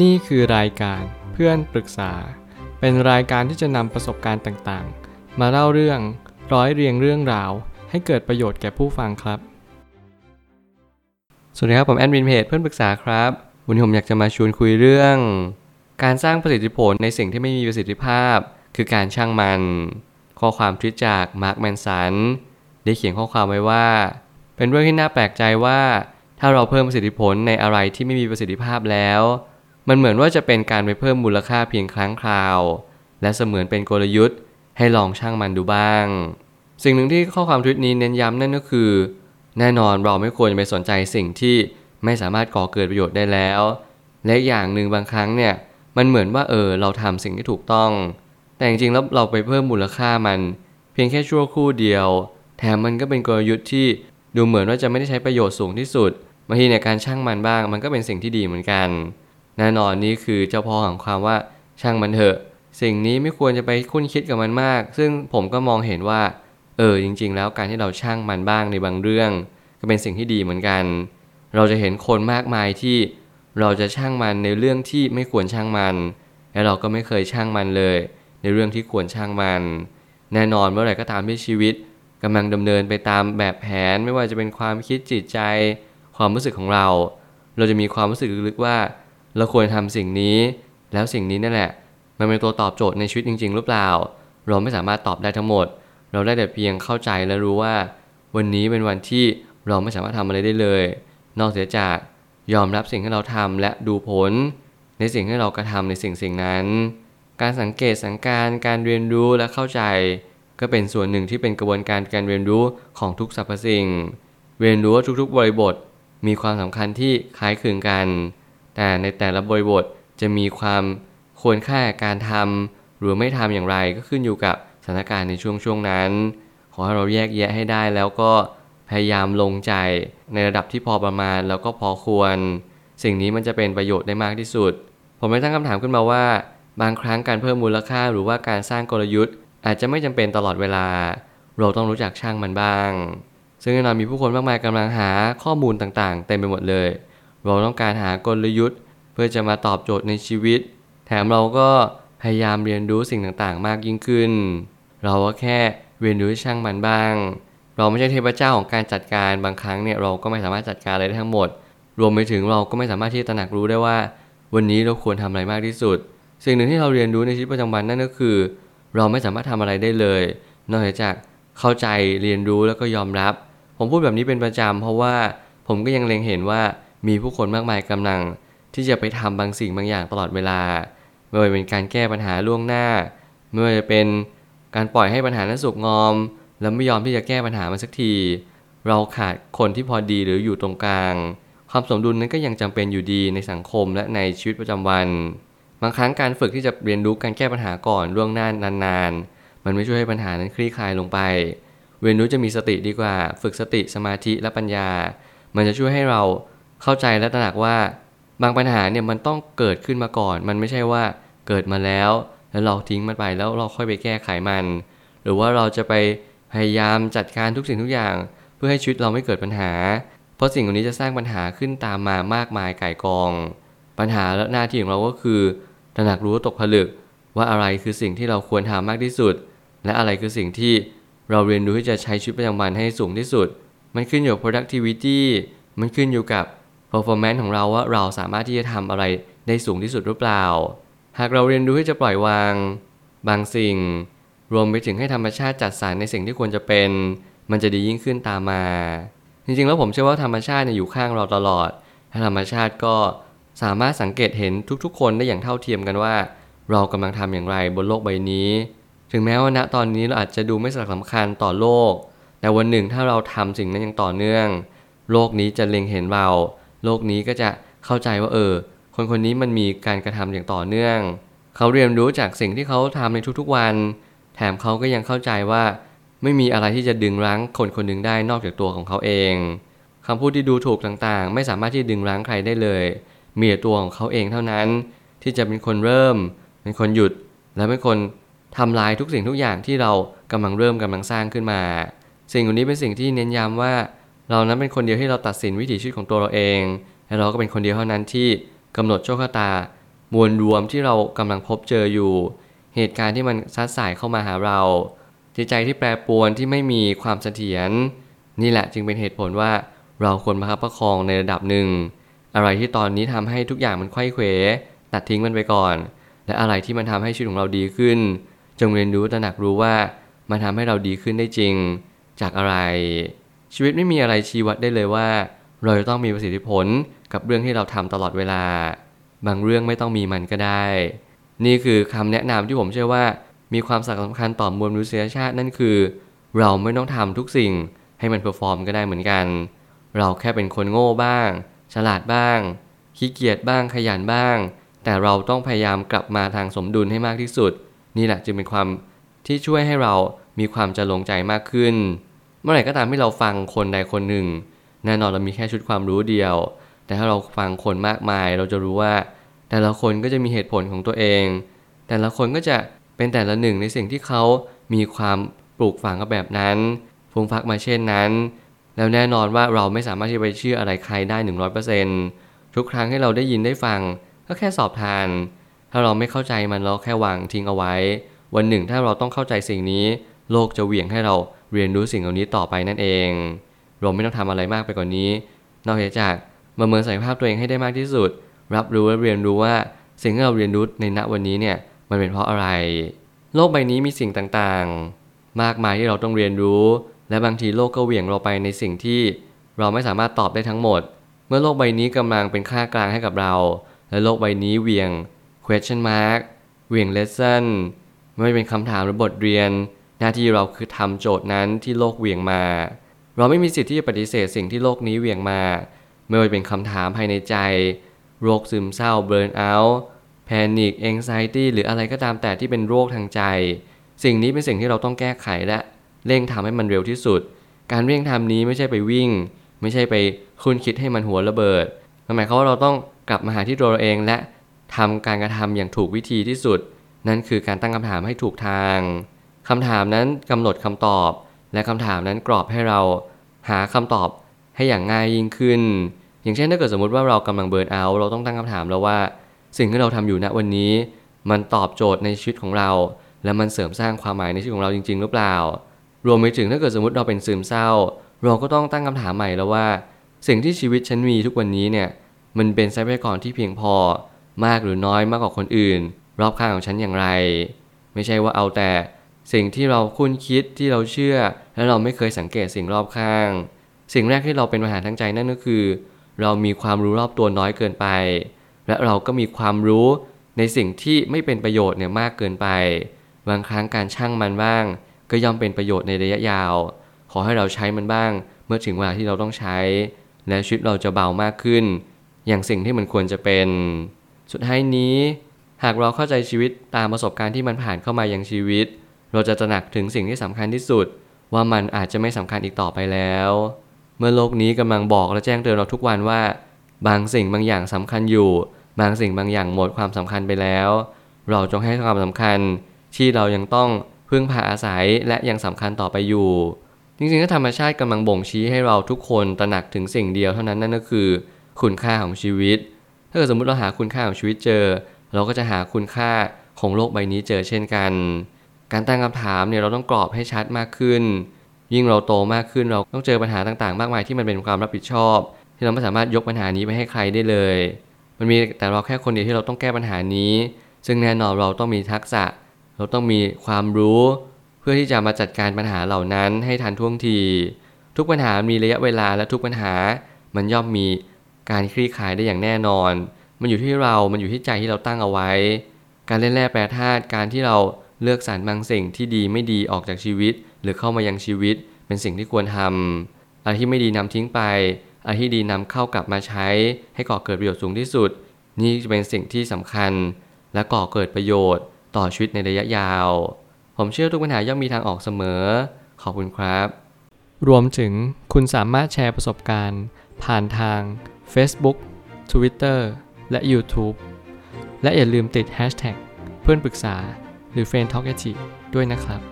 นี่คือรายการเพื่อนปรึกษา เป็นรายการที่จะนำประสบการณ์ต่างๆ มาเล่าเรื่องร้อยเรียงเรื่องราว ให้เกิดประโยชน์แก่ผู้ฟังครับ สวัสดีครับผมแอดมินเพจเพื่อนปรึกษาครับ วันนี้ผมอยากจะมาชวนคุยเรื่อง การสร้างประสิทธิผลในสิ่งที่ไม่มีประสิทธิภาพ คือการช่างมัน ข้อความทวิตจากมาร์คแมนสันได้เขียนข้อความไว้ว่า เป็นเรื่องที่น่าแปลกใจว่า ถ้าเราเพิ่มประสิทธิผลในอะไรที่ไม่มีประสิทธิภาพแล้ว มันเหมือนว่าจะเป็นการไปเพิ่มมูลค่าเพียงครั้งคราว และเสมือนเป็นกลยุทธ์ให้ลองช่างมันดูบ้าง สิ่งหนึ่งที่ข้อความทวิตนี้เน้นย้ำนั่นก็คือ แน่นอนเราไม่ควรไปสนใจสิ่งที่ไม่สามารถก่อเกิดประโยชน์ได้แล้ว และอย่างหนึ่งบางครั้งเนี่ยมันเหมือนว่าเออเราทำสิ่งที่ถูกต้อง แต่จริงๆแล้วเราไปเพิ่มมูลค่ามัน เพียงแค่ชั่วครู่เดียว แถมมันก็เป็นกลยุทธ์ที่ดูเหมือนว่าจะไม่ได้ใช้ประโยชน์สูงที่สุดบางทีในการช่างมันบ้าง มันก็เป็นสิ่งที่ดีเหมือนกัน แน่นอนนี่คือเจ้าพ่อของความว่าช่างมันเถอะ สิ่งนี้ไม่ควรจะไปคุ้นคิดกับมันมาก ซึ่งผมก็มองเห็นว่า เออจริง ๆ แล้วการที่เราช่างมันบ้างในบางเรื่อง ก็เป็นสิ่งที่ดีเหมือนกัน เราจะเห็นคนมากมายที่เราจะช่างมันในเรื่องที่ไม่ควรช่างมัน และเราก็ไม่เคยช่างมันเลย ในเรื่องที่ควรช่างมัน แน่นอนเมื่อไหร่ก็ตามที่ชีวิตกำลังดำเนินไปตามแบบแผนไม่ว่าจะเป็นความคิดจิตใจ ความรู้สึกของเรา เราจะมีความรู้สึกลึกๆว่า เราควรทำสิ่งนี้ แล้วสิ่งนี้นั่นแหละ มันเป็นตัวตอบโจทย์ในชีวิตจริง ๆ หรือเปล่า เราไม่สามารถตอบได้ทั้งหมด เราได้แต่เพียงเข้าใจและรู้ว่า วันนี้เป็นวันที่เราไม่สามารถทำอะไรได้เลย นอกเสียจากยอมรับสิ่งที่เราทำและดูผล ในสิ่งที่เรากระทำในสิ่งสิ่งนั้น การสังเกตสังการการเรียนรู้และเข้าใจ ก็เป็นส่วนหนึ่งที่เป็นกระบวนการการเรียนรู้ของทุกสรรพสิ่ง เรียนรู้ว่าทุกๆบริบท มีความสำคัญที่คล้ายคลึงกัน แต่ในแต่ละบริบทจะมีความควรค่าการทำหรือไม่ทำอย่างไรก็ขึ้นอยู่กับสถานการณ์ในช่วงช่วงนั้น ขอให้เราแยกแยะให้ได้แล้วก็พยายามลงใจในระดับที่พอประมาณแล้วก็พอควร สิ่งนี้มันจะเป็นประโยชน์ได้มากที่สุด ผมเลยตั้งคำถามขึ้นมาว่า บางครั้งการเพิ่มมูลค่าหรือว่าการสร้างกลยุทธ์ อาจจะไม่จำเป็นตลอดเวลา เราต้องรู้จักช่างมันบ้าง ซึ่งแน่นอนมีผู้คนมากมายกำลังหาข้อมูลต่างๆ เต็มไปหมดเลย เราต้องการหากลยุทธ์ เพื่อจะมาตอบโจทย์ในชีวิต แถมเราก็พยายามเรียนรู้สิ่งต่างๆ มากยิ่งขึ้น เราก็แค่เรียนรู้ช่างมันบ้าง เราไม่ใช่เทพเจ้าของการจัดการบางครั้งเนี่ยเราก็ไม่สามารถจัดการอะไรได้ทั้งหมด รวมไปถึงเราก็ไม่สามารถที่จะตระหนักรู้ได้ว่า วันนี้เราควรทำอะไรมากที่สุด สิ่งหนึ่งที่เราเรียนรู้ในชีวิตประจำวันนั่นก็คือ เราไม่สามารถทำอะไรได้เลย นอกจากเข้าใจเรียนรู้แล้วก็ยอมรับ ผมพูดแบบนี้เป็นประจำเพราะว่าผมก็ยังเล็งเห็นว่า มีผู้คนมากมายกำลังที่จะไปทำบางสิ่งบางอย่างตลอดเวลา ไม่ว่าจะเป็นการแก้ปัญหาล่วงหน้า ไม่ว่าจะเป็นการปล่อยให้ปัญหานั้นสุกงอม แล้วไม่ยอมที่จะแก้ปัญหามันสักที เราขาดคนที่พอดีหรืออยู่ตรงกลาง ความสมดุลนั้นก็ยังจำเป็นอยู่ดีในสังคมและในชีวิตประจำวัน บางครั้งการฝึกที่จะเรียนรู้การแก้ปัญหาก่อนล่วงหน้านานๆ มันไม่ช่วยให้ปัญหานั้นคลี่คลายลงไป เรียนรู้จะมีสติดีกว่า ฝึกสติสมาธิและปัญญา มันจะช่วยให้เรา เข้าใจและตระหนักว่าบางปัญหาเนี่ยมันต้องเกิดขึ้นมาก่อน มันไม่ใช่ว่าเกิดมาแล้ว แล้วเราทิ้งมันไปแล้วเราค่อยไปแก้ไขมัน หรือว่าเราจะไปพยายามจัดการทุกสิ่งทุกอย่าง เพื่อให้ชีวิตเราไม่เกิดปัญหา เพราะสิ่งเหล่านี้จะสร้างปัญหาขึ้นตามมามากมายไก่กอง ปัญหาและหน้าที่ของเราก็คือ ตระหนักรู้ตกผลึกว่าอะไรคือสิ่งที่เราควรทำมากที่สุด และอะไรคือสิ่งที่เราเรียนรู้ที่จะใช้ชีวิตประจำวันให้สูงที่สุด มันขึ้นอยู่กับ productivity มันขึ้นอยู่กับ performance ของเราว่าเราสามารถที่จะทำอะไรได้สูงที่สุดหรือเปล่า หากเราเรียนรู้ที่จะปล่อยวาง บางสิ่ง รวมไปถึงให้ธรรมชาติจัดสรรในสิ่งที่ควรจะเป็น มันจะดียิ่งขึ้นตามมา จริงๆ แล้วผมเชื่อว่าธรรมชาติอยู่ข้างเราตลอดและธรรมชาติก็สามารถสังเกตเห็นทุกๆ คนได้อย่างเท่าเทียมกันว่า เรากำลังทำอย่างไรบนโลกใบนี้ ถึงแม้ว่าณตอนนี้เราอาจจะดูไม่สำคัญต่อโลก แต่วันหนึ่งถ้าเราทำสิ่งนั้นอย่างต่อเนื่อง โลกนี้จะเล็งเห็นเรา โลกนี้ก็จะเข้าใจว่าเออ คนคนนี้มันมีการกระทำอย่างต่อเนื่อง เขาเรียนรู้จากสิ่งที่เขาทำในทุกๆวัน แถมเขาก็ยังเข้าใจว่าไม่มีอะไรที่จะดึงรั้งคนคนหนึ่งได้นอกจากตัวของเขาเองคำพูดที่ดูถูกต่างๆ ไม่สามารถที่ดึงรั้งใครได้เลย มีแต่ตัวของเขาเองเท่านั้น ที่จะเป็นคนเริ่ม เป็นคนหยุด และเป็นคนทำลายทุกสิ่งทุกอย่างที่เรากำลังเริ่มกำลังสร้างขึ้นมา สิ่งเหล่านี้เป็นสิ่งที่เน้นย้ำว่า เรานั้นเป็นคนเดียวที่เราตัดสินวิถีชีวิตของตัวเราเอง และเราก็เป็นคนเดียวเท่านั้นที่กำหนดโชคชะตามวลรวมที่เรากำลังพบเจออยู่ เหตุการณ์ที่มันซัดสายเข้ามาหาเรา จิตใจที่แปรปรวนที่ไม่มีความเสถียรนี่แหละจึงเป็นเหตุผลว่าเราควรประคับประคองในระดับหนึ่ง อะไรที่ตอนนี้ทำให้ทุกอย่างมันไข้เขวตัดทิ้งมันไปก่อน และอะไรที่มันทำให้ชีวิตของเราดีขึ้น จงเรียนรู้ตระหนักรู้ว่ามันทำให้เราดีขึ้นได้จริงจากอะไร ชีวิตไม่มีอะไรชี้วัดได้เลยว่า เราจะต้องมีประสิทธิผลกับเรื่องที่เราทำตลอดเวลา บางเรื่องไม่ต้องมีมันก็ได้ นี่คือคำแนะนำที่ผมเชื่อว่า มีความสำคัญต่อมวลมนุษยชาตินั่นคือ เราไม่ต้องทำทุกสิ่งให้มัน perform ก็ได้เหมือนกัน เราแค่เป็นคนโง่บ้าง ฉลาดบ้างขี้เกียจบ้างขยันบ้าง แต่เราต้องพยายามกลับมาทางสมดุลให้มากที่สุด นี่แหละจึงเป็นความที่ช่วยให้เรามีความจรรโลงใจมากขึ้น เมื่อไหร่ก็ตามที่เราฟังคนใดคนหนึ่ง แน่นอนเรามีแค่ชุดความรู้เดียว แต่ถ้าเราฟังคนมากมาย เราจะรู้ว่า แต่ละคนก็จะมีเหตุผลของตัวเอง แต่ละคนก็จะเป็นแต่ละหนึ่งในสิ่งที่เขามีความปลูกฝังกับแบบนั้นฟูงฟักมาเช่นนั้น แล้วแน่นอนว่าเราไม่สามารถที่จะไปเชื่ออะไรใครได้ 100%ทุกครั้งที่เราได้ยินได้ฟัง ก็แค่สอบทาน ถ้าเราไม่เข้าใจมันเราแค่วางทิ้งเอาไว้ วันหนึ่งถ้าเราต้องเข้าใจสิ่งนี้ โลกจะเหวี่ยงให้เรา เรียนรู้สิ่งเหล่านี้ต่อไปนั่นเอง เราไม่ต้องทำอะไรมากไปกว่านนี้ นอกจากประเมินศักยภาพตัวเองให้ได้มากที่สุด รับรู้และเรียนรู้ว่าสิ่งที่เราเรียนรู้ในณวันนี้เนี่ยมันเป็นเพราะอะไร โลกใบนี้มีสิ่งต่างๆ มากมายที่เราต้องเรียนรู้ และบางทีโลกก็เหวี่ยงเราไปในสิ่งที่เราไม่สามารถตอบได้ทั้งหมด เมื่อโลกใบนี้กำลังเป็นค่ากลางให้กับเรา และโลกใบนี้เหวี่ยง question mark เหวี่ยง lesson ไม่เป็นคำถามหรือบทเรียน หน้าที่เราคือทำโจทย์นั้นที่โลกเวียงมา เราไม่มีสิทธิ์ที่จะปฏิเสธสิ่งที่โลกนี้เวียงมา ไม่ว่าเป็นคำถามภายในใจ โรคซึมเศร้า burn out panic anxiety หรืออะไรก็ตามแต่ที่เป็นโรคทางใจ สิ่งนี้เป็นสิ่งที่เราต้องแก้ไขและเร่งทำให้มันเร็วที่สุด การเร่งทำนี้ไม่ใช่ไปวิ่ง ไม่ใช่ไปคุณคิดให้มันหัวระเบิดหมายความว่าเราต้องกลับมาหาที่ตัวเราเองและทำการกระทำอย่างถูกวิธีที่สุด นั่นคือการตั้งคำถามให้ถูกทาง คำถามนั้นกำหนดคำตอบ และคำถามนั้นกรอบให้เราหาคำตอบให้อย่างง่ายยิ่งขึ้น อย่างเช่นถ้าเกิดสมมติว่าเรากำลังเบิร์นเอาเราต้องตั้งคำถามแล้วว่า สิ่งที่เราทำอยู่ณวันนี้ มันตอบโจทย์ในชีวิตของเรา และมันเสริมสร้างความหมายในชีวิตของเราจริง ๆ หรือเปล่า รวมไปถึงถ้าเกิดสมมติเราเป็นซึมเศร้า เราก็ต้องตั้งคำถามใหม่แล้วว่า สิ่งที่ชีวิตฉันมีทุกวันนี้เนี่ยมันเป็นทรัพยากรที่เพียงพอ มากหรือน้อยมากกว่าคนอื่น รอบข้างของฉันอย่างไร ไม่ใช่ว่าเอาแต่ สิ่งที่เราคุ้นคิดที่เราเชื่อ และเราไม่เคยสังเกตสิ่งรอบข้าง สิ่งแรกที่เราเป็นปัญหาทั้งใจนั่นก็คือ เรามีความรู้รอบตัวน้อยเกินไป และเราก็มีความรู้ในสิ่งที่ไม่เป็นประโยชน์เนี่ยมากเกินไป บางครั้งการช่างมันบ้าง ก็ย่อมเป็นประโยชน์ในระยะยาว ขอให้เราใช้มันบ้าง เมื่อถึงเวลาที่เราต้องใช้ และชีวิตเราจะเบามากขึ้น อย่างสิ่งที่มันควรจะเป็น สุดท้ายนี้ หากเราเข้าใจชีวิตตามประสบการณ์ที่มันผ่านเข้ามาอย่างชีวิต เราจะตระหนักถึงสิ่งที่สำคัญที่สุด ว่ามันอาจจะไม่สำคัญอีกต่อไปแล้ว เมื่อโลกนี้กำลังบอกและแจ้งเตือนเราทุกวันว่า บางสิ่งบางอย่างสำคัญอยู่ บางสิ่งบางอย่างหมดความสำคัญไปแล้ว เราจงให้ความสำคัญ ที่เรายังต้องพึ่งพาอาศัยและยังสำคัญต่อไปอยู่ จริงๆถ้าธรรมชาติกำลังบ่งชี้ให้เราทุกคนตระหนักถึงสิ่งเดียวเท่านั้นนั่นก็คือ คุณค่าของชีวิต ถ้าเกิดสมมติเราหาคุณค่าของชีวิตเจอ เราก็จะหาคุณค่าของโลกใบนี้เจอเช่นกัน การตั้งคำถามเนี่ยเราต้องกรอบให้ชัดมากขึ้น ยิ่งเราโตมากขึ้นเราต้องเจอปัญหาต่างๆ มากมายที่มันเป็นความรับผิดชอบ ที่เราไม่สามารถยกปัญหานี้ไปให้ใครได้เลย มันมีแต่เราแค่คนเดียวที่เราต้องแก้ปัญหานี้ ซึ่งแน่นอนเราต้องมีทักษะ เราต้องมีความรู้ เพื่อที่จะมาจัดการปัญหาเหล่านั้นให้ทันท่วงที ทุกปัญหามีระยะเวลาและทุกปัญหา มันย่อมมีการคลี่คลายได้อย่างแน่นอน มันอยู่ที่เรา มันอยู่ที่ใจที่เราตั้งเอาไว้ การเล่นแร่แปรธาตุการที่เรา เลือกสรรบางสิ่งที่ดีไม่ดีออกจากชีวิต หรือเข้ามายังชีวิต เป็นสิ่งที่ควรทำอะไรที่ไม่ดีนำทิ้งไปอะไรที่ดีนำเข้ากลับมาใช้ ให้ก่อเกิดประโยชน์สูงที่สุด นี่จะเป็นสิ่งที่สำคัญ และก่อเกิดประโยชน์ ต่อชีวิตในระยะยาว ผมเชื่อทุกปัญหาย่อมมีทางออกเสมอ ขอบคุณครับ รวมถึงคุณสามารถแชร์ประสบการณ์ ผ่านทาง Facebook Twitter และ YouTube และอย่าลืมติด Hashtag เพื่อนปรึกษา หรือ f r ร e n d t a l k ด้วยนะครับ